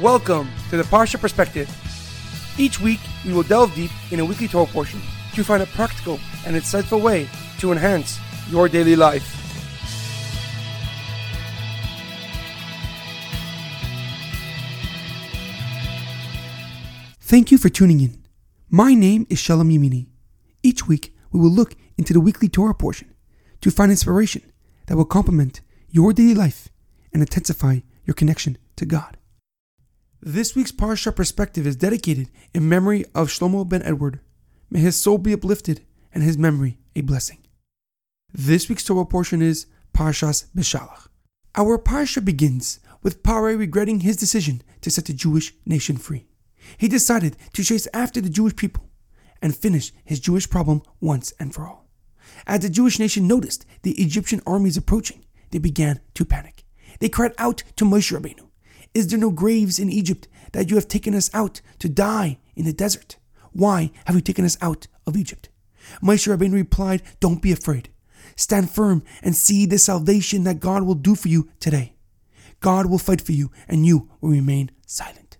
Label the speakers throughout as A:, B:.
A: Welcome to the Parsha Perspective. Each week, we will delve deep in a weekly Torah portion to find a practical and insightful way to enhance your daily life. Thank you for tuning in. My name is Shalom Yamini. Each week, we will look into the weekly Torah portion to find inspiration that will complement your daily life and intensify your connection to God. This week's Parsha perspective is dedicated in memory of Shlomo ben Edward. May his soul be uplifted and his memory a blessing. This week's Torah portion is Parshas Beshalach. Our Parsha begins with Pare regretting his decision to set the Jewish nation free. He decided to chase after the Jewish people and finish his Jewish problem once and for all. As the Jewish nation noticed the Egyptian armies approaching, they began to panic. They cried out to Moshe Rabbeinu, is there no graves in Egypt that you have taken us out to die in the desert? Why have you taken us out of Egypt? Moshe Rabbeinu replied, Don't be afraid. Stand firm and see the salvation that God will do for you today. God will fight for you, and you will remain silent.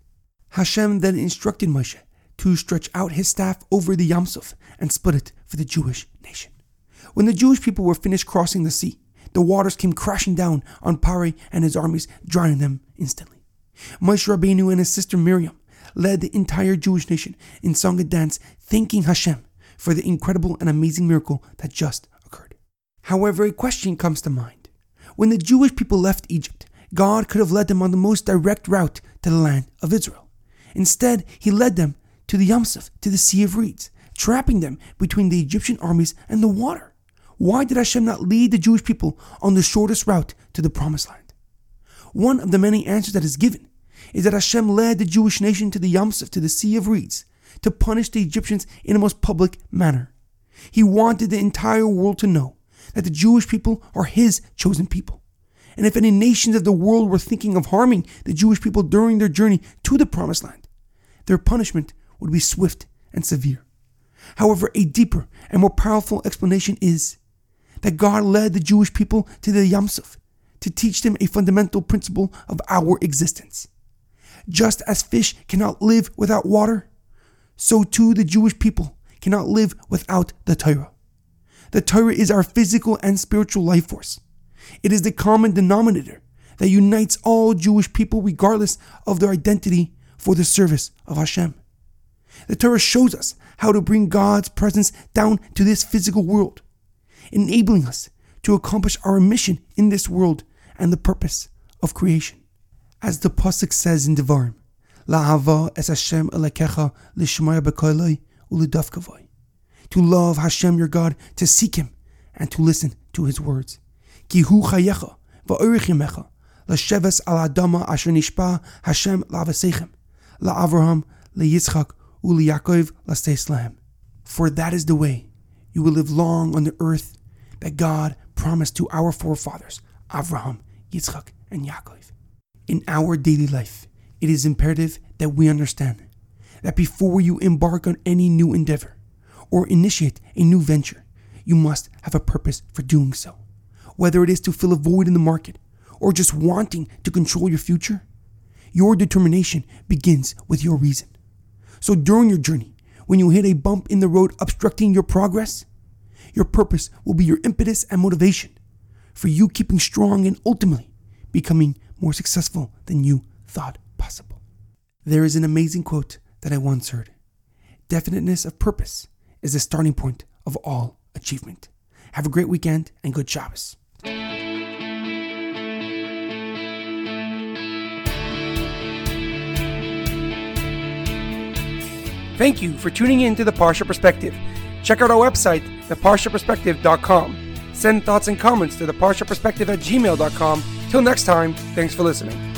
A: Hashem then instructed Moshe to stretch out his staff over the Yam Suf and split it for the Jewish nation. When the Jewish people were finished crossing the sea, the waters came crashing down on Pare and his armies, drowning them instantly. Moshe Rabbeinu and his sister Miriam led the entire Jewish nation in song and dance, thanking Hashem for the incredible and amazing miracle that just occurred. However, a question comes to mind. When the Jewish people left Egypt, God could have led them on the most direct route to the land of Israel. Instead, he led them to the Yam Suf, to the Sea of Reeds, trapping them between the Egyptian armies and the water. Why did Hashem not lead the Jewish people on the shortest route to the Promised Land? One of the many answers that is given is that Hashem led the Jewish nation to the Yam Suf, to the Sea of Reeds, to punish the Egyptians in a most public manner. He wanted the entire world to know that the Jewish people are His chosen people. And if any nations of the world were thinking of harming the Jewish people during their journey to the Promised Land, their punishment would be swift and severe. However, a deeper and more powerful explanation is that God led the Jewish people to the Yam Suf to teach them a fundamental principle of our existence. Just as fish cannot live without water, so too the Jewish people cannot live without the Torah. The Torah is our physical and spiritual life force. It is the common denominator that unites all Jewish people regardless of their identity for the service of Hashem. The Torah shows us how to bring God's presence down to this physical world, enabling us to accomplish our mission in this world and the purpose of creation. As the Pasuk says in Devarim, La'ava es Hashem elekecha lishmaya b'koiloi ulidavkavoi. To love Hashem your God, to seek Him, and to listen to His words. Ki hu chayecha va'orich yemecha l'sheves al adama asher nishpa Hashem la'avasechem la'avraham le'yitzchak u'li'yakov lahem. For that is the way you will live long on the earth that God promised to our forefathers, Avraham, Yitzchak, and Yaakov. In our daily life, it is imperative that we understand that before you embark on any new endeavor or initiate a new venture, you must have a purpose for doing so. Whether it is to fill a void in the market or just wanting to control your future, your determination begins with your reason. So during your journey, when you hit a bump in the road obstructing your progress, your purpose will be your impetus and motivation for you keeping strong and ultimately becoming more successful than you thought possible. There is an amazing quote that I once heard Definiteness of purpose is the starting point of all achievement. Have a great weekend and good Shabbos. Thank you for tuning in to the Parsha Perspective. Check out our website, theparshaperspective.com. Send thoughts and comments to theparshaperspective at gmail.com. Till next time, thanks for listening.